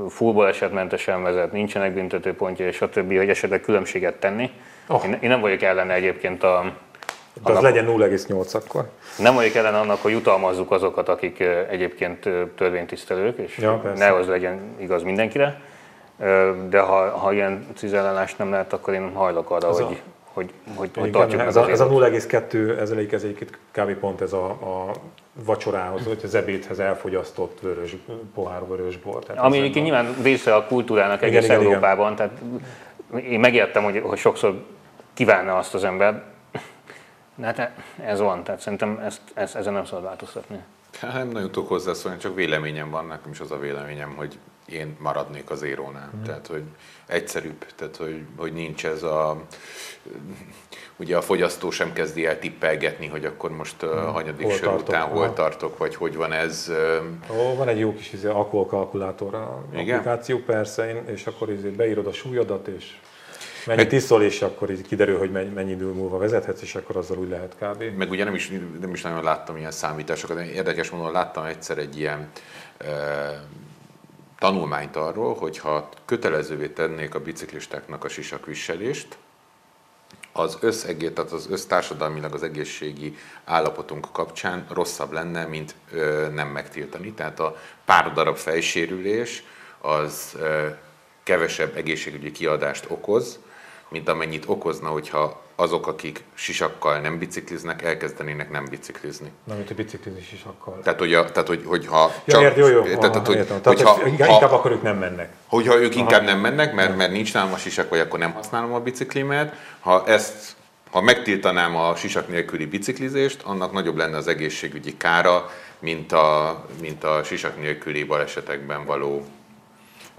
fullból esetmentesen vezet, nincsenek büntetőpontja, és stb., hogy esetleg különbséget tenni. Oh. Én, én nem vagyok ellene egyébként a, de az legyen 0,8 akkor. Nem vagyok ellen annak, hogy jutalmazzuk azokat, akik egyébként törvénytisztelők, és ja, ne az legyen igaz mindenkire de ha, ha ilyen cizellálás nem lehet, akkor én hajlok arra, hogy, a, hogy, hogy, hogy tartsuk ez, a, ez a 0,2 ezelék, ez egyébként kb. pont ez a, a vacsorához, hogy az ebédhez elfogyasztott vörös, pohár vörös bor. Tehát Ami egyébként nyilván része a kultúrának igen, egész igen, Európában, igen. tehát én megértem, hogy, hogy sokszor kívánna azt az ember, de hát ez van, tehát szerintem ezt, ezt, ezen nem szabad változtatni. Hát nem nagyon tudok hozzászólni, csak véleményem van, nekem is az a véleményem, hogy én maradnék az érónál. Mm. Tehát, hogy egyszerűbb, tehát, hogy, hogy nincs ez a... Ugye a fogyasztó sem kezdi el tippelgetni, hogy akkor most mm. hanyadik hol sör tartok, után hol tartok, vagy hogy van ez. Ó, van egy jó kis izé, alkoholkalkulátor applikáció, persze, és akkor izé beírod a súlyodat, és Mennyit iszol, és akkor így kiderül, hogy mennyi idő múlva vezethetsz, és akkor azzal úgy lehet kb. Meg ugye nem is, nem is nagyon láttam ilyen számításokat, de érdekes módon láttam egyszer egy ilyen tanulmányt arról, hogy ha kötelezővé tennék a biciklistáknak a sisakviselést, az összegét, tehát az össztársadalmilag az egészségi állapotunk kapcsán rosszabb lenne, mint ö, nem megtiltani. Tehát a pár darab fejsérülés az ö, kevesebb egészségügyi kiadást okoz, mint amennyit okozna, hogyha azok, akik sisakkal nem bicikliznek, elkezdenének nem biciklizni. Nem, mint hogy biciklizni sisakkal. Tehát, hogy, a, tehát, hogy, hogy ha ja, csak... Jó, jó, tehát, aha, hogy, értem. tehát, hogyha, hogy inkább ha, akkor ők nem mennek. Hogyha ők aha. inkább nem mennek, mert, mert nincs nálam a sisak, vagy akkor nem használom a biciklimet, ha ezt ha megtiltanám a sisak nélküli biciklizést, annak nagyobb lenne az egészségügyi kára, mint a, mint a sisak nélküli balesetekben való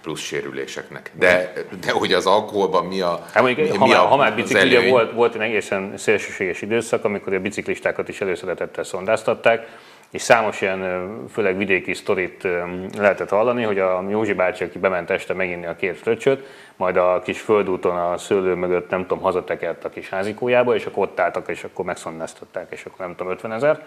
plusz sérüléseknek. De, de hogy az alkoholban mi a hát mondjuk, mi, ha, mi a, ha már bicikli, ugye volt, volt egy egészen szélsőséges időszak, amikor a biciklistákat is előszeretettel szondáztatták, és számos ilyen, főleg vidéki sztorit lehetett hallani, hogy a Józsi bácsi, aki bement este meginni a két fröccsöt, majd a kis földúton a szőlő mögött, nem tudom, hazatekert a kis házikójába, és akkor ott álltak, és akkor megszondáztatták, és akkor nem tudom, 50 ezer.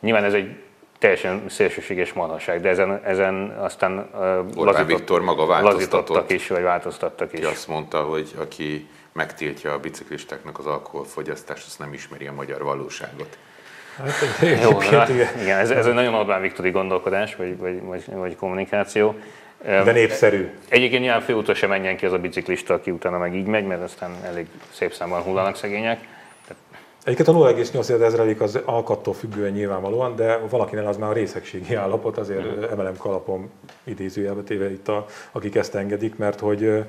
Nyilván ez egy teljesen szélsőséges marhaság, de ezen, ezen aztán uh, lazított, Viktor maga lazítottak is, vagy változtattak is. Azt mondta, hogy aki megtiltja a biciklistáknak az alkoholfogyasztást, azt nem ismeri a magyar valóságot. Hát, Jó, na, igen, ez, ez egy nagyon Orbán Viktori gondolkodás, vagy, vagy, vagy, vagy kommunikáció. De népszerű. Egyébként nyilván főútra sem menjen ki az a biciklista, aki utána meg így megy, mert aztán elég szép számban hullanak szegények. Egyébként a 0,8 ezrelik az alkattól függően nyilvánvalóan, de valakinek az már a részegségi állapot, azért mm. emelem kalapom idézőjelbe téve itt, a, akik ezt engedik, mert hogy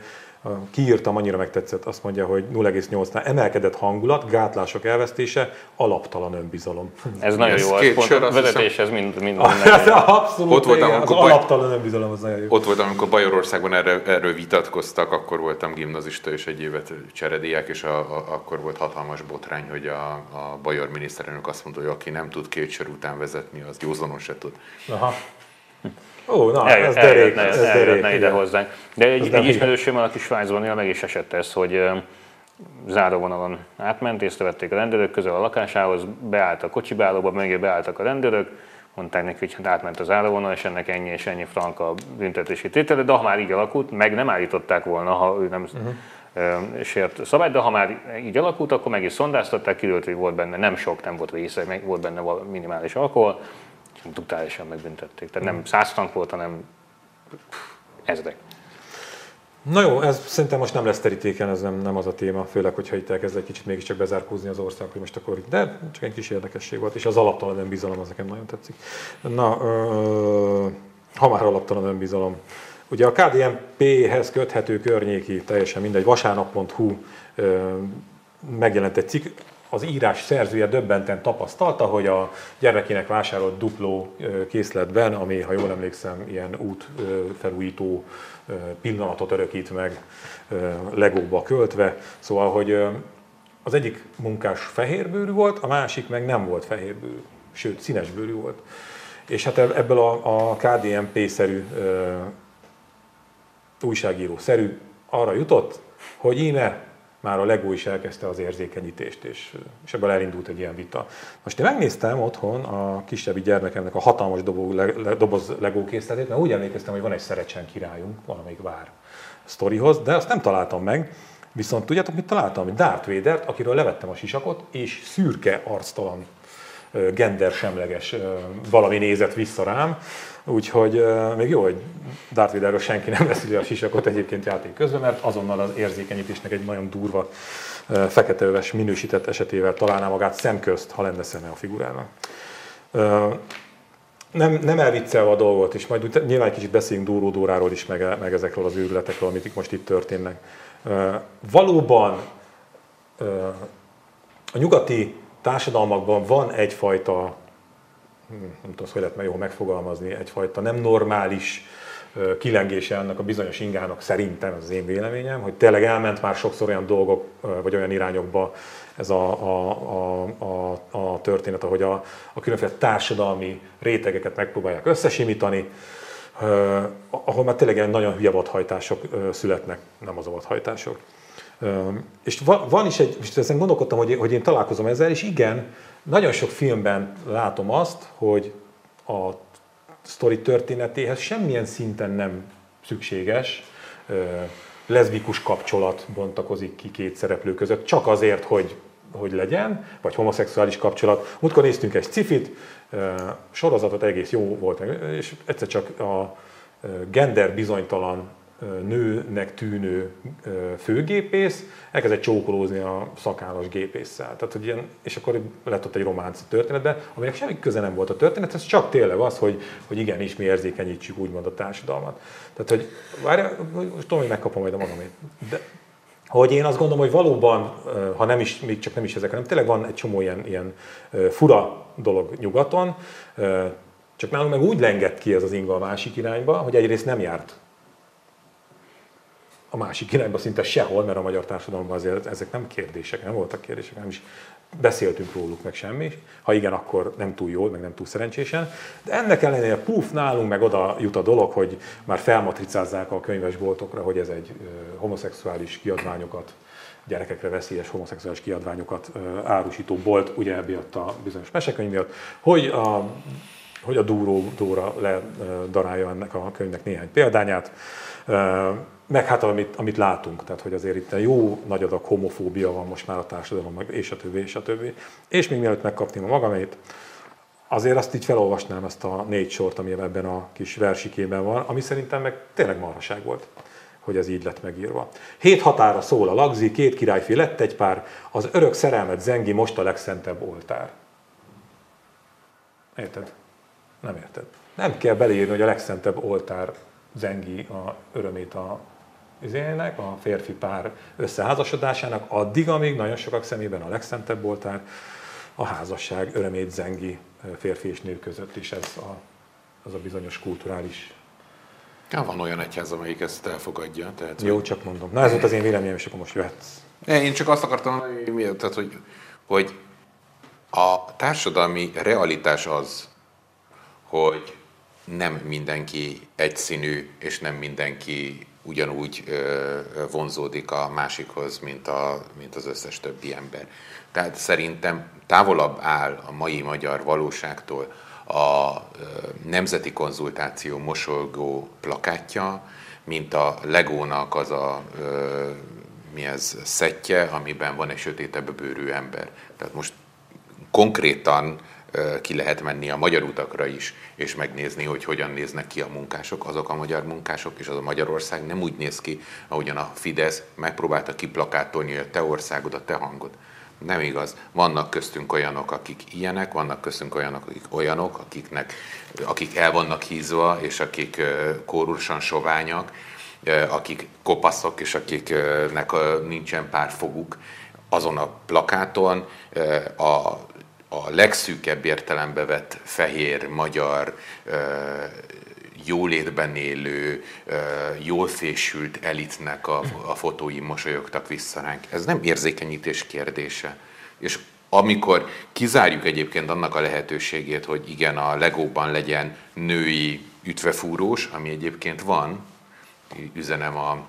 kiírtam, annyira megtetszett, azt mondja, hogy 0,8-nál emelkedett hangulat, gátlások elvesztése, alaptalan önbizalom. Ez nagyon jó, ez pont a vezetés, ez mind, mind, *laughs* Abszolút, ott voltam, az baj... alaptalan önbizalom az nagyon jó. Ott voltam, amikor Bajorországban erről, erről vitatkoztak, akkor voltam gimnazista és egy évet cserediák, és a, a, akkor volt hatalmas botrány, hogy a, a Bajor miniszterelnök azt mondta, hogy aki nem tud két sor után vezetni, az józanon se tud. Aha. Ó, na, eljött, ez derék, ez eljöttne derék, ide hozzánk. De egy, egy ismerősöm, aki Svájcban meg is esett ez, hogy záróvonalon átment, észrevették a rendőrök közel a lakásához, beállt a kocsibeállóba, mögé beálltak a rendőrök, mondták neki, hogy hát átment az állóvonal, és ennek ennyi és ennyi franka büntetési tétele, de ha már így alakult, meg nem állították volna, ha ő nem uh-huh. sért szabályt, de ha már így alakult, akkor meg is szondáztatták, kiderült, hogy volt benne nem sok, nem volt része, meg volt benne minimális alkohol, brutálisan megbüntették. Tehát nem száz tank volt, hanem ezrek. Na jó, ez szerintem most nem lesz terítéken, ez nem, nem az a téma, főleg, hogyha itt elkezd egy kicsit mégiscsak bezárkózni az ország, hogy most akkor de csak egy kis érdekesség volt, és az alaptalan önbizalom az nekem nagyon tetszik. Na, ö, ha már alaptalan önbizalom, ugye a KDNP-hez köthető környéki, teljesen mindegy, vasárnap.hu megjelent egy cikk, az írás szerzője döbbenten tapasztalta, hogy a gyermekének vásárolt dupló készletben, ami, ha jól emlékszem, ilyen útfelújító pillanatot örökít meg legóba költve, szóval, hogy az egyik munkás fehérbőrű volt, a másik meg nem volt fehérbőrű, sőt színesbőrű volt. És hát ebből a, a KDNP-szerű újságíró-szerű arra jutott, hogy íme már a Lego is elkezdte az érzékenyítést, és, és ebből elindult egy ilyen vita. Most én megnéztem otthon a kisebbi gyermekemnek a hatalmas dobó, le, doboz Lego készletét, mert úgy emlékeztem, hogy van egy Szerecsen királyunk, valamelyik vár sztorihoz, de azt nem találtam meg. Viszont tudjátok, mit találtam? Darth Vader-t, akiről levettem a sisakot, és szürke, arctalan, gender semleges valami nézett vissza rám, Úgyhogy még jó, hogy Darth Vaderről senki nem veszi a sisakot egyébként játék közben, mert azonnal az érzékenyítésnek egy nagyon durva feketeöves minősített esetével találná magát szemközt, ha lenne szeme a figurának. Nem, nem elviccelve a dolgot, és majd nyilván egy kicsit beszélünk Dóró is, meg, meg ezekről az őrületekről, amit most itt történnek. Valóban a nyugati társadalmakban van egyfajta nem tudom, hogy lehet meg jól megfogalmazni, egyfajta nem normális kilengése ennek a bizonyos ingának szerintem, ez az én véleményem, hogy tényleg elment már sokszor olyan dolgok, vagy olyan irányokba ez a, a, a, a, a történet, ahogy a, a különféle társadalmi rétegeket megpróbálják összesimítani, ahol már tényleg nagyon hülye vadhajtások születnek, nem az a vadhajtások. És van is egy, és ezen gondolkodtam, hogy, hogy én találkozom ezzel, és igen, nagyon sok filmben látom azt, hogy a sztori történetéhez semmilyen szinten nem szükséges leszbikus kapcsolat bontakozik ki két szereplő között, csak azért, hogy, hogy legyen, vagy homoszexuális kapcsolat. Múltkor néztünk egy cifit, sorozatot egész jó volt, és egyszer csak a gender bizonytalan nőnek tűnő főgépész elkezdett csókolózni a szakállas gépésszel. Tehát, hogy ilyen, és akkor lett ott egy románc történetben, aminek semmi köze nem volt a történet, ez csak tényleg az, hogy, hogy igenis mi érzékenyítsük úgymond a társadalmat. Tehát, hogy várjál, most tudom, hogy megkapom majd a magamét. De, hogy én azt gondolom, hogy valóban, ha nem is, még csak nem is ezek, hanem tényleg van egy csomó ilyen, ilyen fura dolog nyugaton, csak nálunk meg úgy lengett ki ez az inga a másik irányba, hogy egyrészt nem járt a másik irányba szinte sehol, mert a magyar társadalomban azért ezek nem kérdések, nem voltak kérdések, nem is beszéltünk róluk, meg semmi. Ha igen, akkor nem túl jól, meg nem túl szerencsésen. De ennek ellenére puf, nálunk meg oda jut a dolog, hogy már felmatricázzák a könyvesboltokra, hogy ez egy homoszexuális kiadványokat, gyerekekre veszélyes homoszexuális kiadványokat árusító bolt, ugye miatt a bizonyos mesekönyv miatt, hogy a hogy a Dúró Dóra ledarálja ennek a könyvnek néhány példányát, meg hát amit, amit látunk, tehát hogy azért itt jó nagy adag homofóbia van most már a társadalom, és a többi, és a többi. És még mielőtt megkapném a magamét, azért azt így felolvasnám ezt a négy sort, ami ebben a kis versikében van, ami szerintem meg tényleg marhaság volt hogy ez így lett megírva. Hét határa szól a lagzi, két királyfi lett egy pár, az örök szerelmet zengi most a legszentebb oltár. Érted? Nem érted. Nem kell beleírni, hogy a legszentebb oltár zengi a örömét a izének, a férfi pár összeházasodásának, addig, amíg nagyon sokak szemében a legszentebb oltár a házasság örömét zengi férfi és nő között is ez a, az a bizonyos kulturális Ja, van olyan egyház, amelyik ezt elfogadja. Tehát, Jó, csak mondom. Na ez volt az én véleményem, és akkor most jöhetsz. Én csak azt akartam mondani, tehát, hogy, hogy a társadalmi realitás az, hogy nem mindenki egyszínű, és nem mindenki ugyanúgy vonzódik a másikhoz, mint, a, mint az összes többi ember. Tehát szerintem távolabb áll a mai magyar valóságtól a nemzeti konzultáció mosolgó plakátja, mint a Legónak az a mi ez, szettje, amiben van egy sötétebb bőrű ember. Tehát most konkrétan ki lehet menni a magyar utakra is, és megnézni, hogy hogyan néznek ki a munkások, azok a magyar munkások, és az a Magyarország nem úgy néz ki, ahogyan a Fidesz megpróbálta kiplakátolni a te országod, a te hangod. Nem igaz. Vannak köztünk olyanok, akik ilyenek, vannak köztünk olyanok, akik olyanok, akiknek, akik el vannak hízva, és akik kórusan soványak, akik kopaszok, és akiknek nincsen pár foguk. Azon a plakáton a a legszűkebb értelembe vett fehér, magyar, jólétben élő, jól fésült elitnek a, a fotói mosolyogtak vissza ránk. Ez nem érzékenyítés kérdése. És amikor kizárjuk egyébként annak a lehetőségét, hogy igen, a legóban legyen női ütvefúrós, ami egyébként van, üzenem a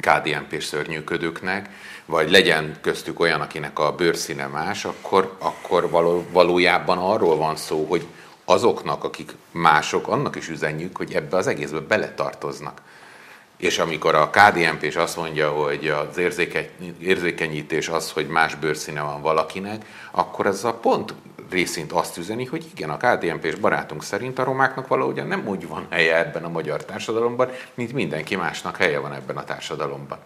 KDNP-s szörnyűködőknek, vagy legyen köztük olyan, akinek a bőrszíne más, akkor, akkor való, valójában arról van szó, hogy azoknak, akik mások, annak is üzenjük, hogy ebbe az egészbe beletartoznak. És amikor a KDNP is azt mondja, hogy az érzékenyítés az, hogy más bőrszíne van valakinek, akkor ez a pont részint azt üzeni, hogy igen, a KDNP és barátunk szerint a romáknak valahogyan nem úgy van helye ebben a magyar társadalomban, mint mindenki másnak helye van ebben a társadalomban.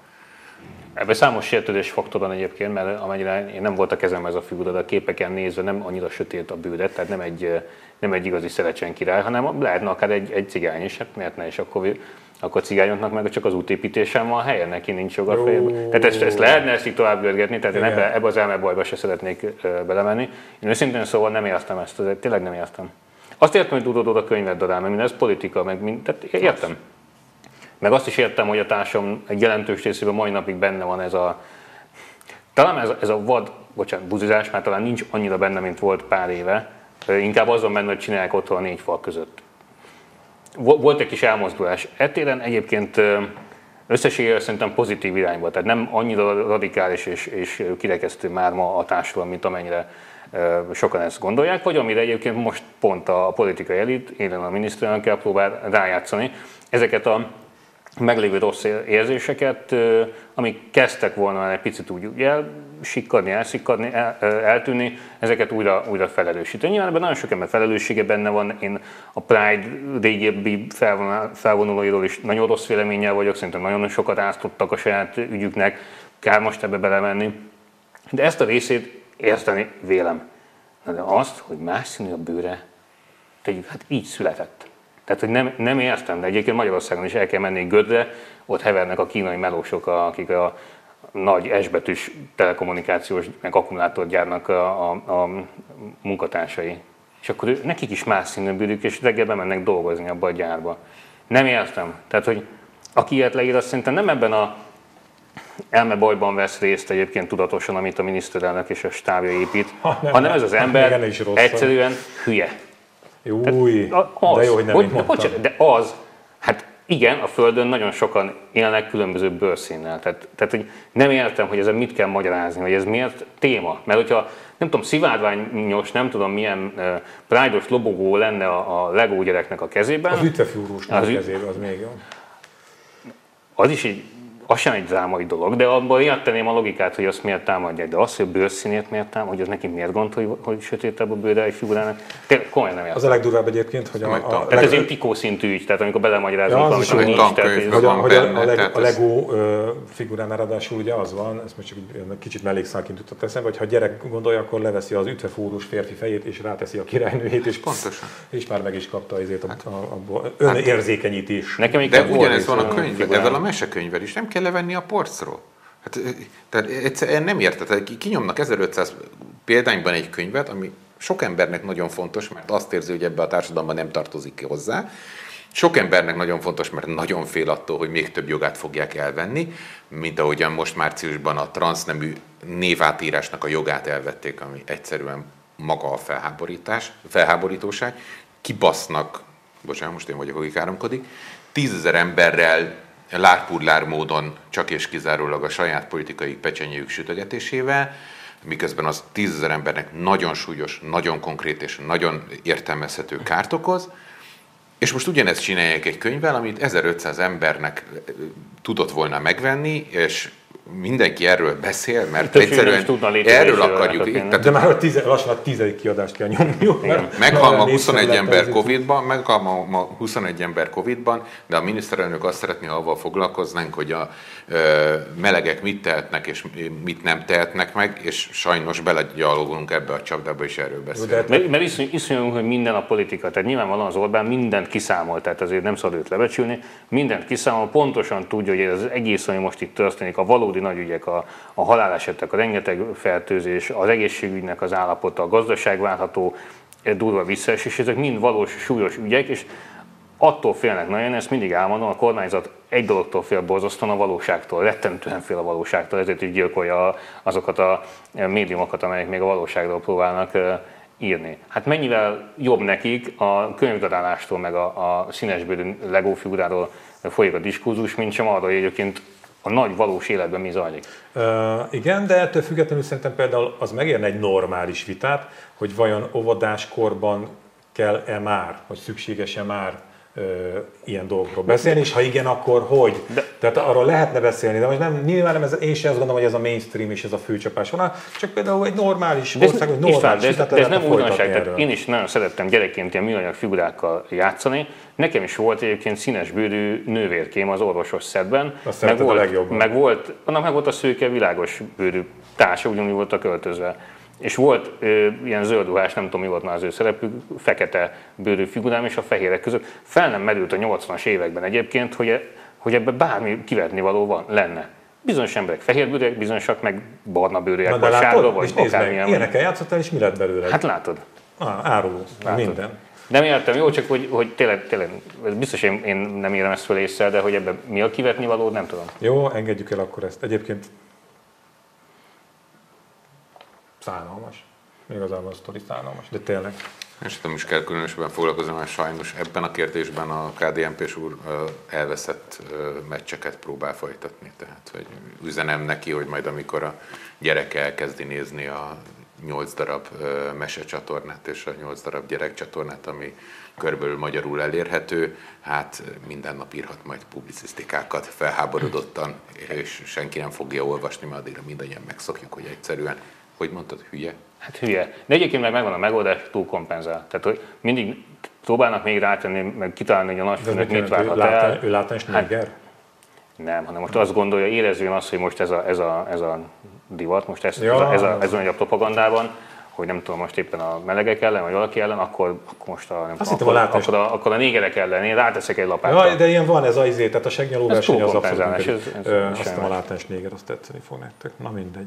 Ebben számos sértődés faktor egyébként, mert amennyire én nem volt a kezem ez a figura, de a képeken nézve nem annyira sötét a bőre, tehát nem egy, nem egy igazi szerecsen király, hanem lehetne akár egy, egy cigány is, hát miért ne, és akkor, akkor cigányoknak meg csak az útépítésen van helye, neki nincs joga. Tehát ezt, ezt lehetne ezt így tovább görgetni, tehát én ebbe, ebbe az elmebajba se szeretnék belemenni. Én őszintén szóval nem értem ezt, tényleg nem értem. Azt értem, hogy tudod a könyvet darál, mert ez politika, meg mind, tehát értem. Meg azt is értem, hogy a társam egy jelentős részében mai napig benne van ez a, talán ez, ez a vad, bocsánat, buzizás már talán nincs annyira benne, mint volt pár éve, inkább azon benne, hogy csinálják otthon a négy fal között. Volt egy kis elmozdulás. Ettéren egyébként összességében szerintem pozitív irányba, tehát nem annyira radikális és, és kirekesztő már ma a társadalom, mint amennyire sokan ezt gondolják, vagy amire egyébként most pont a politikai elit, élen a miniszterelnökkel próbál rájátszani. Ezeket a meglévő rossz érzéseket, amik kezdtek volna egy picit úgy elsikkadni, elsikkadni, el, eltűnni, ezeket újra, újra felelősíteni. Nyilván ebben nagyon sok ember felelőssége benne van. Én a Pride régebbi felvonulóiról is nagyon rossz véleménnyel vagyok, szerintem nagyon sokat áztottak a saját ügyüknek, kell most ebbe belemenni. De ezt a részét érteni vélem. De azt, hogy más színű a bőre, tegyük, hát így született. Tehát, hogy nem, nem értem, de egyébként Magyarországon is el kell menni Gödre, ott hevernek a kínai melósok, akik a nagy esbetűs telekommunikációs, meg akkumulátorgyárnak a, a, a munkatársai. És akkor ő, nekik is más színű bűrük, és reggel bemennek dolgozni abba a gyárba. Nem értem. Tehát, hogy aki ilyet leír, azt szerintem nem ebben a elmebajban vesz részt egyébként tudatosan, amit a miniszterelnök és a stábja épít, ha, nem, hanem ez az ember egyszerűen hülye. Új, Tehát, az, de jó, hogy nem hogy, de, bocsánat, de az, hát igen, a Földön nagyon sokan élnek különböző bőrszínnel. Tehát, tehát hogy nem értem, hogy ezen mit kell magyarázni, hogy ez miért téma. Mert hogyha nem tudom, szivárványos, nem tudom milyen uh, prájdos lobogó lenne a, a Lego gyereknek a kezében. Az ütvefúrúsnak a kezében, az még jó. Az is egy az sem egy drámai dolog, de abban érteném a logikát, hogy azt miért támadják. De azt, hogy a bőrszínét miért támad, hogy az neki miért gond, hogy, hogy sötétebb a bőre egy figurának, tényleg komolyan nem értem. Az a legdurvább egyébként, hogy a, a, a tehát ez egy pikó szintű ügy, tehát amikor belemagyarázunk ja, valamit, ami nincs, tehát, hogy, a, hogy a, a, leg, a Lego figuránál ráadásul ugye az van, ezt most csak egy kicsit mellékszálként jutott eszembe, hogy ha gyerek gondolja, akkor leveszi az ütvefúrós férfi fejét, és ráteszi a királynőjét, és, Pontosan. és már meg is kapta ezért a, a, a, a önérzékenyítés. Nekem de ugyanez van a könyv, ezzel a mesekönyvvel is, nem kell levenni a porc piacról. Hát, tehát egyszerűen nem érted. Kinyomnak 1500 példányban egy könyvet, ami sok embernek nagyon fontos, mert azt érzi, hogy ebbe a társadalomban nem tartozik ki hozzá. Sok embernek nagyon fontos, mert nagyon fél attól, hogy még több jogát fogják elvenni, mint ahogyan most márciusban a transznemű névátírásnak a jogát elvették, ami egyszerűen maga a felháborítás, felháborítóság. Kibasznak, bocsánat, most én vagyok, aki káromkodik, tízezer emberrel lárpurlár módon csak és kizárólag a saját politikai pecsenyőjük sütögetésével, miközben az tízezer embernek nagyon súlyos, nagyon konkrét és nagyon értelmezhető kárt okoz, és most ugyanezt csinálják egy könyvvel, amit 1500 embernek tudott volna megvenni, és mindenki erről beszél, mert Több egyszerűen erről akarjuk. Tehát, de már a tize, lassan a tizedik kiadást kell nyomni. Meghal ma 21 ember Covid-ban, meghal ma, ma 21 ember Covid-ban, de a miniszterelnök azt szeretné, ha avval foglalkoznánk, hogy a ö, melegek mit tehetnek és mit nem tehetnek meg, és sajnos belegyalogulunk ebbe a csapdába, és erről beszélünk. Mert, mert iszony, iszonyú, hogy minden a politika, tehát nyilvánvalóan az Orbán mindent kiszámol, tehát azért nem szabad őt lebecsülni, mindent kiszámol, pontosan tudja, hogy ez az egész, ami most itt történik, a valódi nagy ügyek, a, a halálesetek, a rengeteg fertőzés, az egészségügynek az állapota, a gazdaság várható durva visszaesés, ezek mind valós, súlyos ügyek, és attól félnek nagyon, ezt mindig elmondom, a kormányzat egy dologtól fél borzasztóan a valóságtól, rettentően fél a valóságtól, ezért is gyilkolja azokat a médiumokat, amelyek még a valóságról próbálnak írni. Hát mennyivel jobb nekik a könyvdarálástól, meg a, a színesbőrű Lego figuráról folyik a diskurzus, mint sem arra, hogy egyébként a nagy valós életben mi zajlik. Uh, igen, de ettől függetlenül szerintem például az megérne egy normális vitát, hogy vajon óvodáskorban kell-e már, vagy szükséges-e már ö, ilyen dolgokról beszélni, és ha igen, akkor hogy? De, Tehát arról lehetne beszélni, de most nem, nyilván nem ez, én sem azt gondolom, hogy ez a mainstream és ez a főcsapás van, csak például egy normális de ország, egy normális de ez, de ez nem újdonság, tehát én is nagyon szerettem gyerekként ilyen műanyag figurákkal játszani, Nekem is volt egyébként színes bőrű nővérkém az orvosos szedben. Azt meg volt, a legjobban. meg volt, annak meg volt a szőke világos bőrű társa, ugyanúgy volt a költözve és volt ö, ilyen zöld ruhás, nem tudom mi volt már az ő szerepük, fekete bőrű figurám és a fehérek között. Fel nem merült a 80-as években egyébként, hogy, e, hogy ebbe bármi kivetni való van, lenne. Bizonyos emberek fehér bőrűek, bizonyosak meg barna bőrűek, vagy sárga, vagy akármilyen. Ilyenekkel játszottál, és mi lett belőle? Hát látod. Ah, áruló, látod. minden. Nem értem, jó, csak hogy, hogy tényleg, tényleg biztos én, én nem érem ezt föl észre, de hogy ebben mi a kivetni való, nem tudom. Jó, engedjük el akkor ezt. Egyébként szánalmas. Igazából a sztori szánalmas, de tényleg. És nem is kell különösebben foglalkozni, mert sajnos ebben a kérdésben a KDNP-s úr elveszett meccseket próbál folytatni. Tehát, hogy üzenem neki, hogy majd amikor a gyereke elkezdi nézni a 8 darab mesecsatornát és a 8 darab gyerekcsatornát, ami körülbelül magyarul elérhető, hát minden nap írhat majd publicisztikákat felháborodottan, és senki nem fogja olvasni, mert addigra mindannyian megszokjuk, hogy egyszerűen hogy mondtad, hülye? Hát hülye. De egyébként meg megvan a megoldás, túl kompenzál. Tehát, hogy mindig próbálnak még rátenni, meg kitalálni, hogy a nagyfőnök mit várhat el. Ő látás hát, Nem, hanem most azt gondolja, érezvén azt, hogy most ez a, ez a, ez a divat, most ez, ja, ez, a, ez, a, ez a, a propagandában, hogy nem tudom, most éppen a melegek ellen, vagy valaki ellen, akkor, akkor most a, nem Azt tudom, akkor, akkor, a, akkor a négerek ellen, én ráteszek egy lapáttal. Ja, de ilyen van ez az izé, tehát a segnyaló verseny az abszolút. Ez, ez, ez, ez azt a látás néger, azt tetszeni fog nektek. Na mindegy.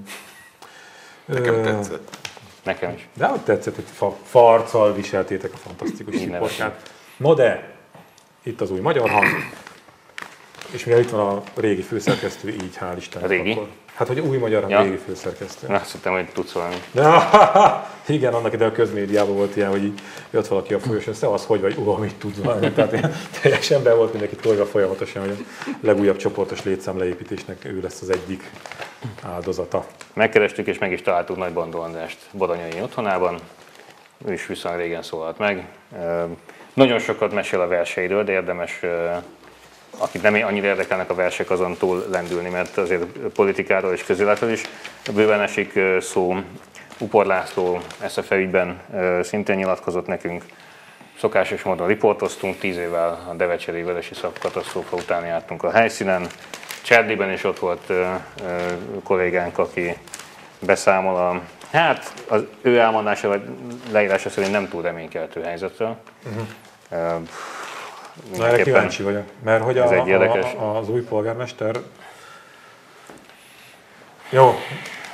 Nekem tetszett. Nekem is. De hogy tetszett, hogy fa, farccal viseltétek a fantasztikus riportját. No de, itt az új magyar hang. És mivel itt van a régi főszerkesztő, így hál' Istennek. A régi? Akkor, hát, hogy új magyar, Ja. ja. régi főszerkesztő. Azt hittem, hogy tudsz valami. Ja, *laughs* igen, annak ide a közmédiában volt ilyen, hogy így jött valaki a folyosón, szevasz, hogy vagy, uha, mit tudsz valami. Tehát ilyen *laughs* teljesen be volt mindenki tolva folyamatosan, hogy a legújabb csoportos létszám leépítésnek ő lesz az egyik áldozata. Megkerestük és meg is találtuk Nagy Bandó Andrást Bodonyai otthonában. Ő is viszonylag régen szólalt meg. Nagyon sokat mesél a verseiről, de érdemes, akit nem annyira érdekelnek a versek, azon túl lendülni, mert azért politikáról és közéletről is bőven esik szó. Upor László SFE ügyben szintén nyilatkozott nekünk. Szokásos módon riportoztunk, tíz évvel a Devecseri Vörösi Szapkatasztrófa után jártunk a helyszínen. Cserdiben is ott volt ö, ö, kollégánk, aki beszámol a, hát az ő elmondása vagy leírása szerint nem túl reménykeltő helyzetről. Uh-huh. Na erre kíváncsi vagyok, mert hogy a, egy érdekes. a, az új polgármester... Jó,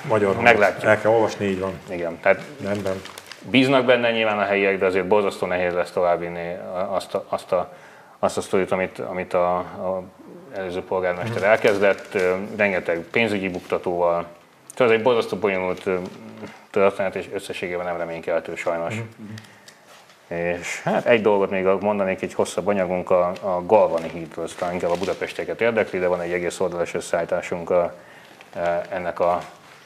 magyar. Meglátjuk. El kell olvasni, így van. Igen, tehát Rendben. bíznak benne nyilván a helyiek, de azért borzasztó nehéz lesz továbbvinni azt a, azt a, azt a sztorit, amit, amit a, a előző polgármester elkezdett, rengeteg pénzügyi buktatóval. Tehát ez egy borzasztó bonyolult történet, és összességében nem reménykeltő sajnos. És hát egy dolgot még mondanék, egy hosszabb anyagunk a, a Galvani hídról, ez talán inkább a budapestieket érdekli, de van egy egész oldalas összeállításunk a, e, ennek a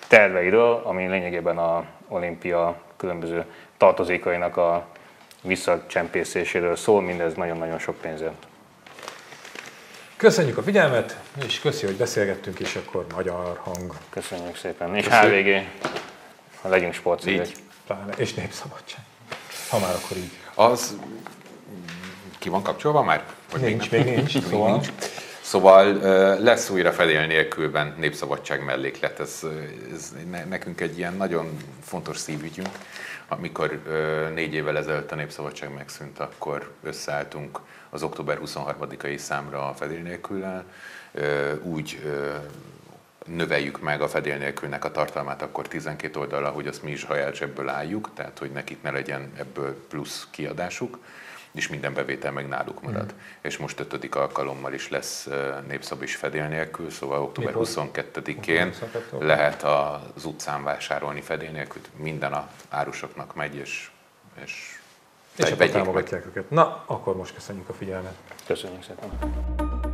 terveiről, ami lényegében a olimpia különböző tartozékainak a visszacsempészéséről szól, mindez nagyon-nagyon sok pénzért. Köszönjük a figyelmet, és köszi, hogy beszélgettünk, és akkor magyar hang, Köszönjük szépen. És. HVG, legyünk sportszívek. Pláne, és népszabadság. Ha már akkor így. Az ki van kapcsolva már? Vagy Nincs, nem? még nincs, *laughs* Még szóval. nincs. Szóval lesz újra fedél nélkülben népszabadság melléklet. Ez, ez ne- nekünk egy ilyen nagyon fontos szívügyünk. Amikor négy évvel ezelőtt a népszabadság megszűnt, akkor összeálltunk az október 23-ai számra a fedél nélküllel. Úgy növeljük meg a fedél nélkülnek a tartalmát akkor 12 oldalra, hogy azt mi is saját zsebből álljuk, tehát hogy nekik ne legyen ebből plusz kiadásuk, és minden bevétel meg náluk marad. Mm. És most ötödik alkalommal is lesz népszab is fedél nélkül, szóval október Mikor? 22-én 22-én. lehet az utcán vásárolni fedél nélkül, minden a árusoknak megy, és, és És akkor vegyék meg. támogatják őket. Na, akkor most köszönjük a figyelmet. Köszönjük szépen.